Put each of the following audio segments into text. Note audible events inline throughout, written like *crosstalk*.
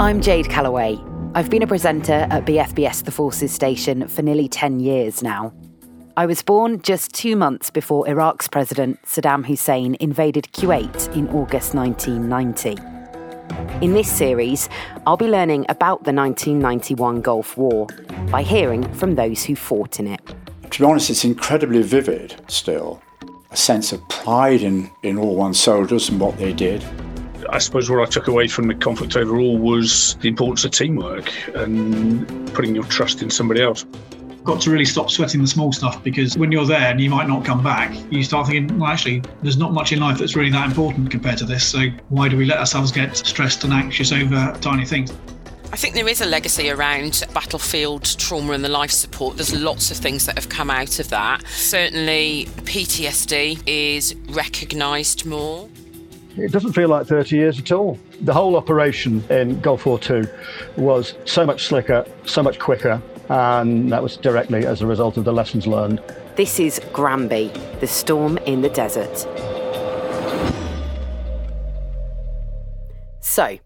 I'm Jade Calloway. I've been a presenter at BFBS The Forces station for nearly 10 years now. I was born just two months before Iraq's President Saddam Hussein invaded Kuwait in August 1990. In this series, I'll be learning about the 1991 Gulf War by hearing from those who fought in it. To be honest, it's incredibly vivid still. A sense of pride in, in all one's soldiers and what they did. I suppose what I took away from the conflict overall was the importance of teamwork and putting your trust in somebody else got to really stop sweating the small stuff because when you're there and you might not come back, you start thinking, well, actually, there's not much in life that's really that important compared to this. So why do we let ourselves get stressed and anxious over tiny things? I think there is a legacy around battlefield trauma and the life support. There's lots of things that have come out of that. Certainly, PTSD is recognised more. It doesn't feel like 30 years at all. The whole operation in Gulf War II was so much slicker, so much quicker, and that was directly as a result of the lessons learned. This is Granby, the storm in the desert. So,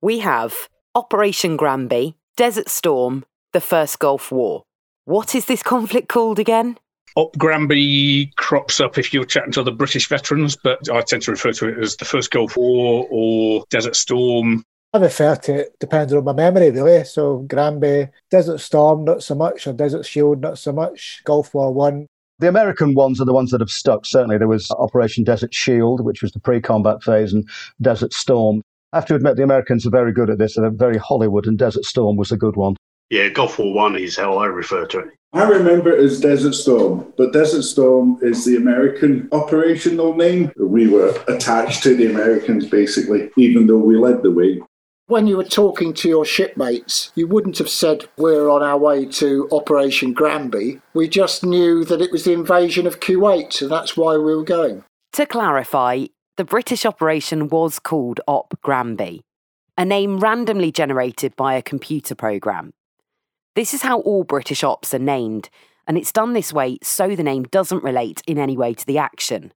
we have Operation Granby, Desert Storm, the First Gulf War. What is this conflict called again? Op Granby crops up if you're chatting to other British veterans, but I tend to refer to it as the First Gulf War or Desert Storm. I refer to it depending on my memory, really. So Granby, Desert Storm, not so much, or Desert Shield, not so much. Gulf War One. The American ones are the ones that have stuck. Certainly, there was Operation Desert Shield, which was the pre-combat phase, and Desert Storm. I have to admit, the Americans are very good at this. They're very Hollywood, and Desert Storm was a good one. Yeah, Gulf War One is how I refer to it. I remember it as Desert Storm, but Desert Storm is the American operational name. We were attached to the Americans basically, even though we led the way when you were talking to your shipmates, you wouldn't have said we're on our way to Operation Granby. We just knew that it was the invasion of Kuwait, and that's why we were going. To clarify, the British operation was called Op Granby, a name randomly generated by a computer program. This is how all British ops are named, and it's done this way so the name doesn't relate in any way to the action.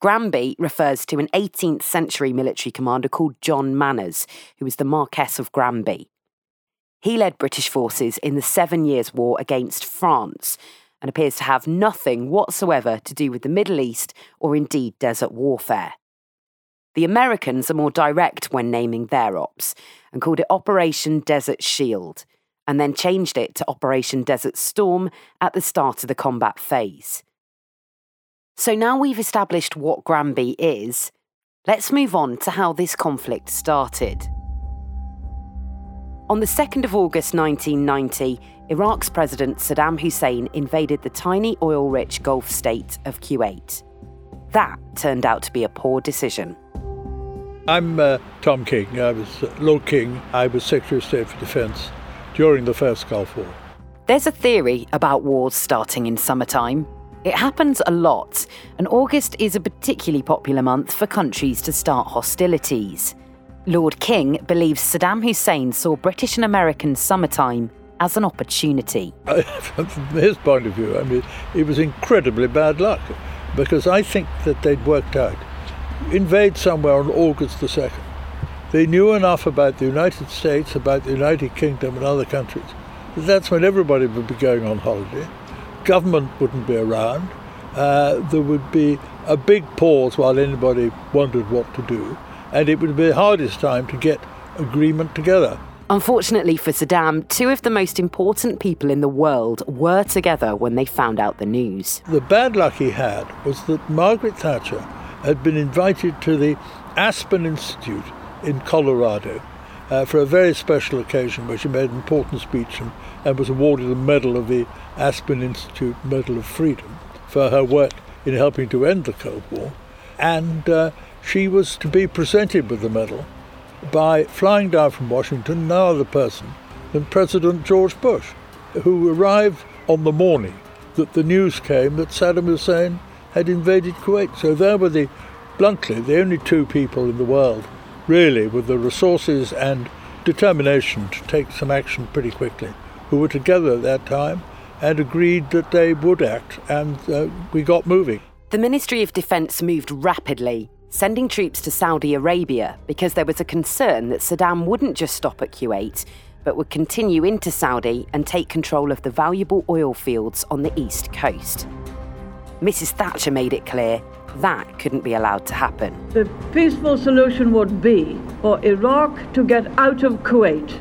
Granby refers to an 18th century military commander called John Manners, who was the Marquess of Granby. He led British forces in the Seven Years' War against France and appears to have nothing whatsoever to do with the Middle East or indeed desert warfare. The Americans are more direct when naming their ops and called it Operation Desert Shield, and then changed it to Operation Desert Storm at the start of the combat phase. So now we've established what Granby is, let's move on to how this conflict started. On the 2nd of August 1990, Iraq's President Saddam Hussein invaded the tiny oil rich Gulf state of Kuwait. That turned out to be a poor decision. I'm uh, Tom King. I was uh, Lord King. I was Secretary of State for Defence during the first Gulf War. There's a theory about wars starting in summertime. It happens a lot, and August is a particularly popular month for countries to start hostilities. Lord King believes Saddam Hussein saw British and American summertime as an opportunity. *laughs* From his point of view, I mean, it was incredibly bad luck because I think that they'd worked out invade somewhere on August the 2nd. They knew enough about the United States, about the United Kingdom, and other countries that that's when everybody would be going on holiday government wouldn't be around. Uh, there would be a big pause while anybody wondered what to do, and it would be the hardest time to get agreement together. Unfortunately for Saddam, two of the most important people in the world were together when they found out the news. The bad luck he had was that Margaret Thatcher had been invited to the Aspen Institute in Colorado uh, for a very special occasion where she made an important speech and, and was awarded a medal of the Aspen Institute Medal of Freedom for her work in helping to end the Cold War. And uh, she was to be presented with the medal by flying down from Washington no other person than President George Bush, who arrived on the morning that the news came that Saddam Hussein had invaded Kuwait. So there were the, bluntly, the only two people in the world, really, with the resources and determination to take some action pretty quickly, who were together at that time and agreed that they would act, and uh, we got moving. The Ministry of Defence moved rapidly, sending troops to Saudi Arabia because there was a concern that Saddam wouldn't just stop at Kuwait, but would continue into Saudi and take control of the valuable oil fields on the east coast. Mrs. Thatcher made it clear that couldn't be allowed to happen. The peaceful solution would be for Iraq to get out of Kuwait.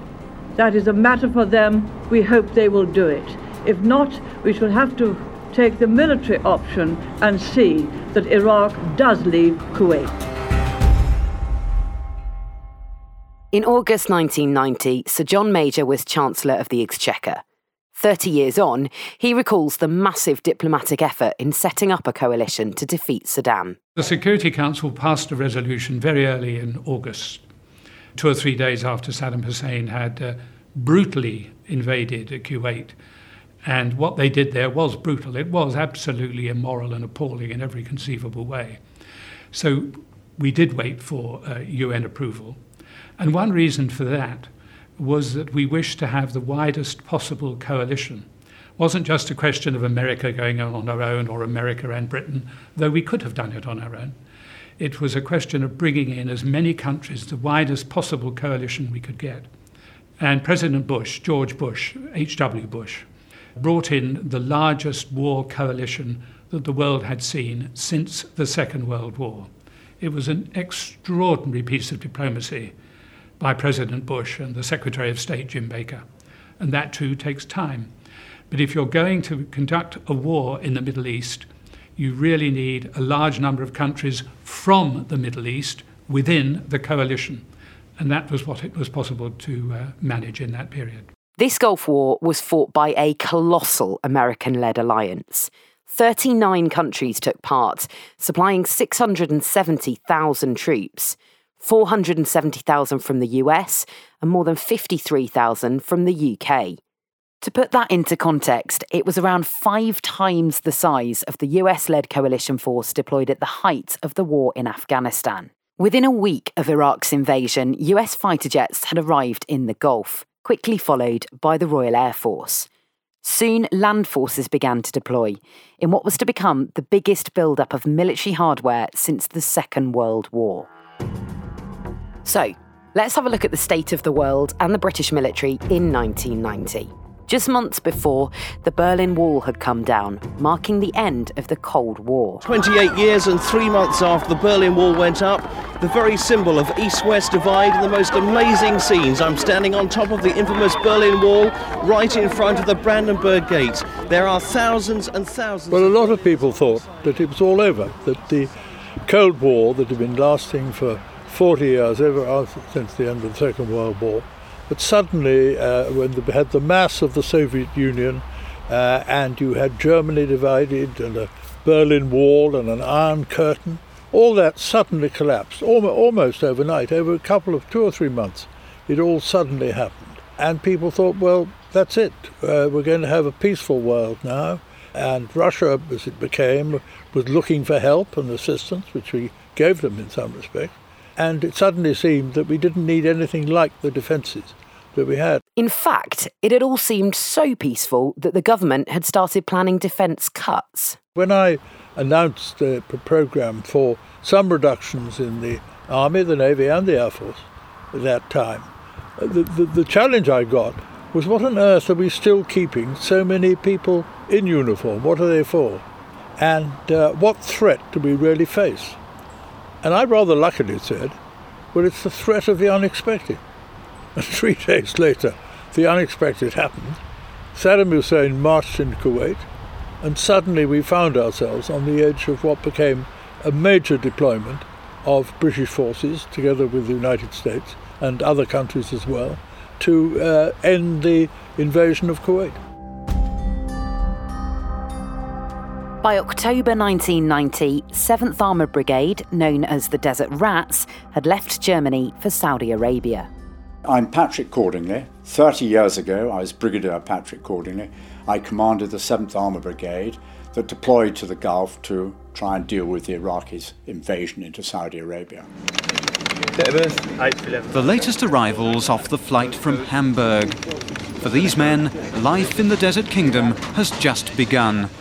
That is a matter for them. We hope they will do it. If not, we shall have to take the military option and see that Iraq does leave Kuwait. In August 1990, Sir John Major was Chancellor of the Exchequer. 30 years on, he recalls the massive diplomatic effort in setting up a coalition to defeat Saddam. The Security Council passed a resolution very early in August, two or three days after Saddam Hussein had uh, brutally invaded Kuwait. And what they did there was brutal. It was absolutely immoral and appalling in every conceivable way. So we did wait for uh, UN approval. And one reason for that was that we wished to have the widest possible coalition. It wasn't just a question of America going on our own or America and Britain, though we could have done it on our own. It was a question of bringing in as many countries, the widest possible coalition we could get. And President Bush, George Bush, H.W. Bush, brought in the largest war coalition that the world had seen since the Second World War. It was an extraordinary piece of diplomacy by President Bush and the Secretary of State, Jim Baker. And that too takes time. But if you're going to conduct a war in the Middle East, you really need a large number of countries from the Middle East within the coalition. And that was what it was possible to uh, manage in that period. This Gulf War was fought by a colossal American led alliance. 39 countries took part, supplying 670,000 troops. 470,000 from the US, and more than 53,000 from the UK. To put that into context, it was around five times the size of the US led coalition force deployed at the height of the war in Afghanistan. Within a week of Iraq's invasion, US fighter jets had arrived in the Gulf, quickly followed by the Royal Air Force. Soon, land forces began to deploy in what was to become the biggest build-up of military hardware since the Second World War. So, let's have a look at the state of the world and the British military in 1990. Just months before, the Berlin Wall had come down, marking the end of the Cold War. 28 years and three months after the Berlin Wall went up, the very symbol of East West divide and the most amazing scenes. I'm standing on top of the infamous Berlin Wall, right in front of the Brandenburg Gate. There are thousands and thousands. Well, a lot of people thought that it was all over, that the Cold War that had been lasting for 40 years, ever since the end of the Second World War. But suddenly, uh, when we had the mass of the Soviet Union, uh, and you had Germany divided, and a Berlin Wall, and an Iron Curtain, all that suddenly collapsed, almost overnight, over a couple of two or three months. It all suddenly happened. And people thought, well, that's it. Uh, we're going to have a peaceful world now. And Russia, as it became, was looking for help and assistance, which we gave them in some respects and it suddenly seemed that we didn't need anything like the defences that we had. In fact, it had all seemed so peaceful that the government had started planning defence cuts. When I announced the programme for some reductions in the Army, the Navy, and the Air Force at that time, the, the, the challenge I got was what on earth are we still keeping so many people in uniform? What are they for? And uh, what threat do we really face? And I rather luckily said, well, it's the threat of the unexpected. And *laughs* three days later, the unexpected happened. Saddam Hussein marched into Kuwait, and suddenly we found ourselves on the edge of what became a major deployment of British forces, together with the United States and other countries as well, to uh, end the invasion of Kuwait. By October 1990, 7th Armoured Brigade, known as the Desert Rats, had left Germany for Saudi Arabia. I'm Patrick Cordingley. 30 years ago, I was Brigadier Patrick Cordingley. I commanded the 7th Armoured Brigade that deployed to the Gulf to try and deal with the Iraqis' invasion into Saudi Arabia. The latest arrivals off the flight from Hamburg. For these men, life in the Desert Kingdom has just begun.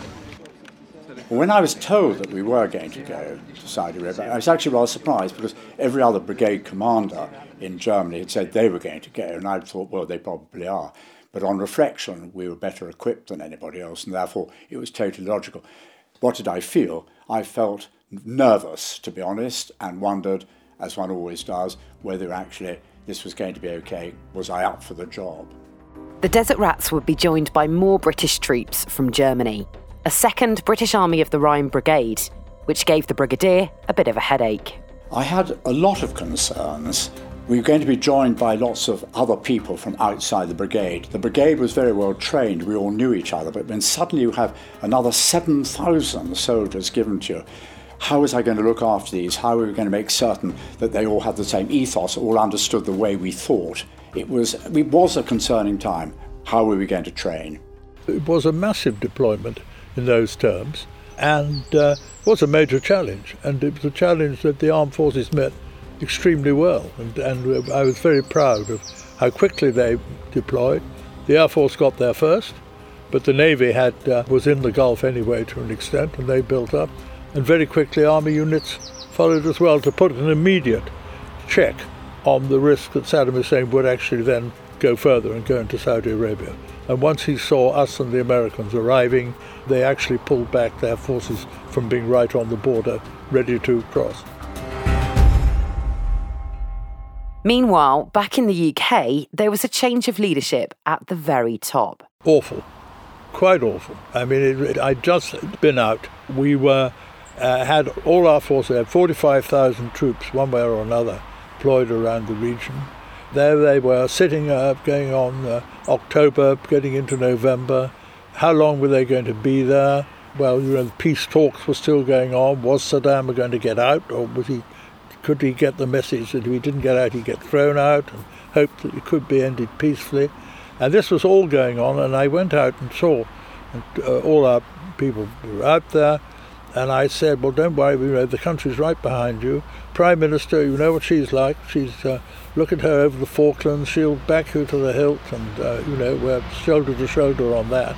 When I was told that we were going to go to Saudi Arabia, I was actually rather surprised because every other brigade commander in Germany had said they were going to go, and I thought, well, they probably are. But on reflection, we were better equipped than anybody else, and therefore it was totally logical. What did I feel? I felt nervous, to be honest, and wondered, as one always does, whether actually this was going to be okay. Was I up for the job? The Desert Rats would be joined by more British troops from Germany, a second British Army of the Rhine Brigade, which gave the Brigadier a bit of a headache. I had a lot of concerns. We were going to be joined by lots of other people from outside the brigade. The brigade was very well trained, we all knew each other, but when suddenly you have another 7,000 soldiers given to you, how was I going to look after these? How were we going to make certain that they all had the same ethos, all understood the way we thought? It was, it was a concerning time. How were we going to train? It was a massive deployment in those terms and uh, was a major challenge. And it was a challenge that the armed forces met extremely well. And, and I was very proud of how quickly they deployed. The Air Force got there first, but the Navy had uh, was in the Gulf anyway to an extent, and they built up. And very quickly, Army units followed as well to put an immediate check on the risk that Saddam Hussein would actually then go further and go into Saudi Arabia. And once he saw us and the Americans arriving, they actually pulled back their forces from being right on the border, ready to cross. Meanwhile, back in the UK, there was a change of leadership at the very top. Awful. Quite awful. I mean, it, it, I'd just been out. We were uh, had all our forces, had 45,000 troops, one way or another, deployed around the region. There they were, sitting up, going on uh, October, getting into November. How long were they going to be there? Well, you know, the peace talks were still going on. Was Saddam going to get out, or was he? Could he get the message that if he didn't get out, he'd get thrown out, and hope that it could be ended peacefully? And this was all going on, and I went out and saw, and uh, all our people were out there, and I said, "Well, don't worry, you know, the country's right behind you. Prime Minister, you know what she's like. She's uh, look at her over the Falklands. She'll back you to the hilt, and uh, you know we're shoulder to shoulder on that,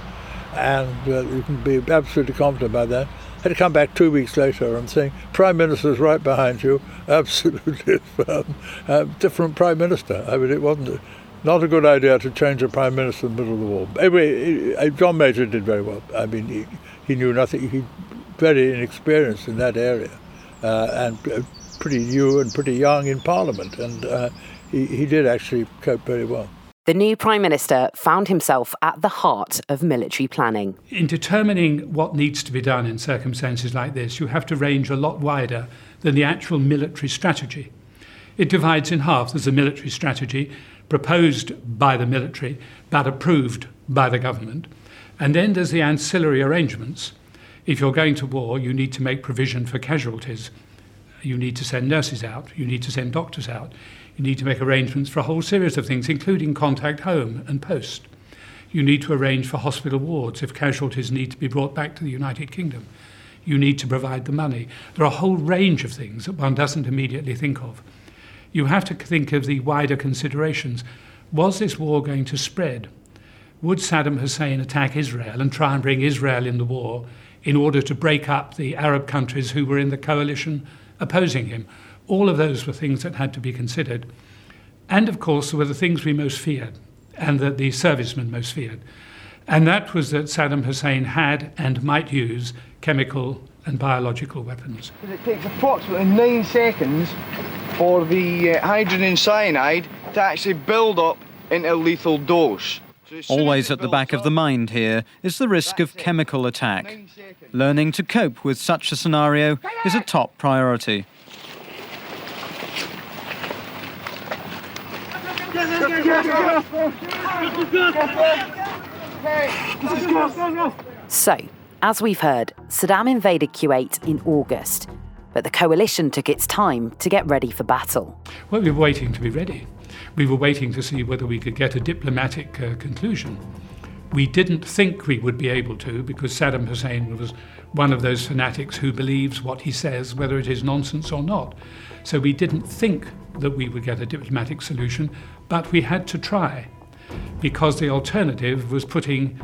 and uh, you can be absolutely confident about that." Had to come back two weeks later and saying, "Prime Minister's right behind you, *laughs* absolutely firm." Uh, different Prime Minister. I mean, it wasn't not a good idea to change a Prime Minister in the middle of the war. Anyway, John Major did very well. I mean, he, he knew nothing. He very inexperienced in that area, uh, and uh, pretty new and pretty young in Parliament, and uh, he, he did actually cope very well. The new Prime Minister found himself at the heart of military planning. In determining what needs to be done in circumstances like this, you have to range a lot wider than the actual military strategy. It divides in half. There's a military strategy proposed by the military but approved by the government. And then there's the ancillary arrangements. If you're going to war, you need to make provision for casualties. You need to send nurses out. You need to send doctors out. You need to make arrangements for a whole series of things, including contact home and post. You need to arrange for hospital wards if casualties need to be brought back to the United Kingdom. You need to provide the money. There are a whole range of things that one doesn't immediately think of. You have to think of the wider considerations. Was this war going to spread? Would Saddam Hussein attack Israel and try and bring Israel in the war in order to break up the Arab countries who were in the coalition opposing him? All of those were things that had to be considered. And of course, there were the things we most feared and that the servicemen most feared. And that was that Saddam Hussein had and might use chemical and biological weapons. It takes approximately nine seconds for the uh, hydrogen cyanide to actually build up into a lethal dose. Always at the back of the mind here is the risk of chemical attack. Learning to cope with such a scenario is a top priority. So, as we've heard, Saddam invaded Kuwait in August, but the coalition took its time to get ready for battle. Well, we were waiting to be ready. We were waiting to see whether we could get a diplomatic uh, conclusion. We didn't think we would be able to because Saddam Hussein was one of those fanatics who believes what he says, whether it is nonsense or not. So we didn't think that we would get a diplomatic solution, but we had to try because the alternative was putting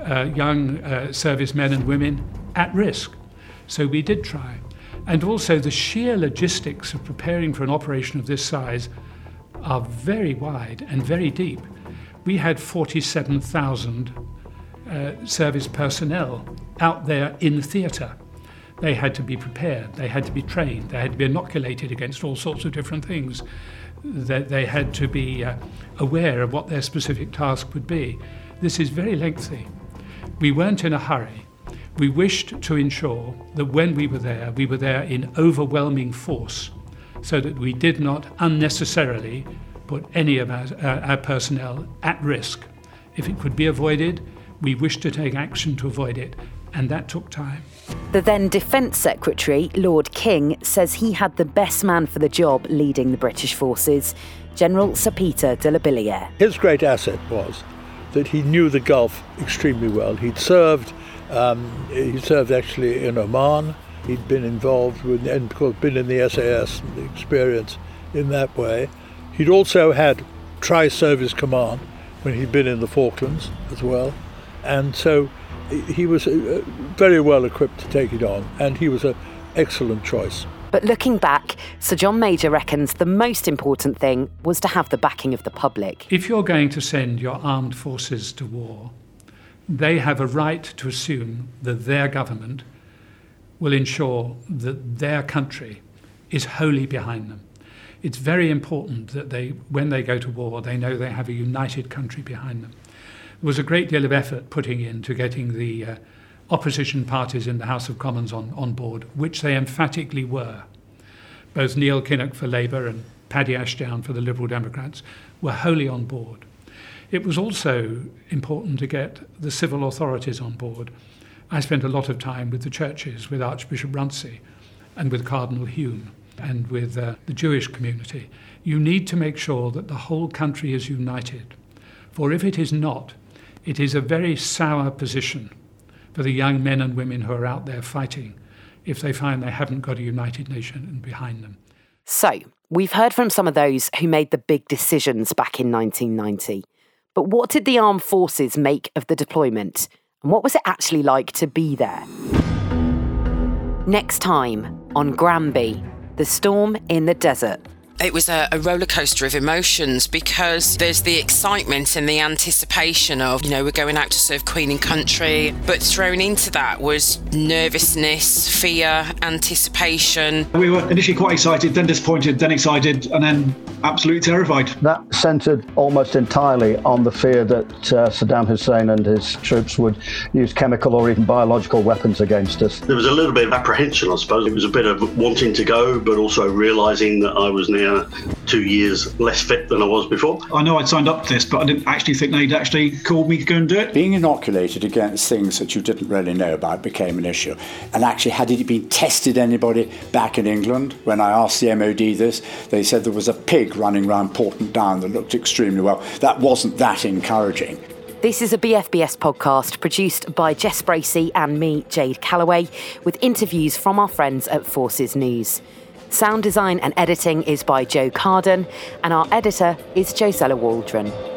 uh, young uh, servicemen and women at risk. So we did try. And also, the sheer logistics of preparing for an operation of this size are very wide and very deep. We had 47,000 uh, service personnel out there in the theatre. They had to be prepared, they had to be trained, they had to be inoculated against all sorts of different things. They, they had to be uh, aware of what their specific task would be. This is very lengthy. We weren't in a hurry. We wished to ensure that when we were there, we were there in overwhelming force so that we did not unnecessarily put any of our, uh, our personnel at risk. If it could be avoided, we wished to take action to avoid it, and that took time. The then Defence Secretary, Lord King, says he had the best man for the job leading the British forces, General Sir Peter de la Billiere. His great asset was that he knew the Gulf extremely well. He'd served, um, he served actually in Oman. He'd been involved with, and of course, been in the SAS, and the experience in that way. He'd also had tri-service command when he'd been in the Falklands as well, and so he was uh, very well equipped to take it on, and he was an excellent choice. But looking back, Sir John Major reckons the most important thing was to have the backing of the public. If you're going to send your armed forces to war, they have a right to assume that their government will ensure that their country is wholly behind them. It's very important that they, when they go to war, they know they have a united country behind them. There was a great deal of effort putting into getting the uh, opposition parties in the House of Commons on, on board, which they emphatically were. Both Neil Kinnock for Labour and Paddy Ashdown for the Liberal Democrats were wholly on board. It was also important to get the civil authorities on board. I spent a lot of time with the churches, with Archbishop Runcie and with Cardinal Hume and with uh, the Jewish community. You need to make sure that the whole country is united. For if it is not, it is a very sour position for the young men and women who are out there fighting if they find they haven't got a united nation behind them. So, we've heard from some of those who made the big decisions back in 1990. But what did the armed forces make of the deployment? And what was it actually like to be there? Next time on Granby, the storm in the desert it was a, a roller coaster of emotions because there's the excitement and the anticipation of, you know, we're going out to serve Queen and country. But thrown into that was nervousness, fear, anticipation. We were initially quite excited, then disappointed, then excited, and then absolutely terrified. That centred almost entirely on the fear that uh, Saddam Hussein and his troops would use chemical or even biological weapons against us. There was a little bit of apprehension, I suppose. It was a bit of wanting to go, but also realising that I was now two years less fit than I was before. I know I'd signed up to this, but I didn't actually think they'd actually called me to go and do it. Being inoculated against things that you didn't really know about became an issue. And actually, had it been tested anybody back in England? When I asked the MOD this, they said there was a pig running around Porton Down that looked extremely well. That wasn't that encouraging. This is a BFBS podcast produced by Jess Bracey and me, Jade Callaway, with interviews from our friends at Forces News. Sound design and editing is by Joe Carden, and our editor is Josella Waldron.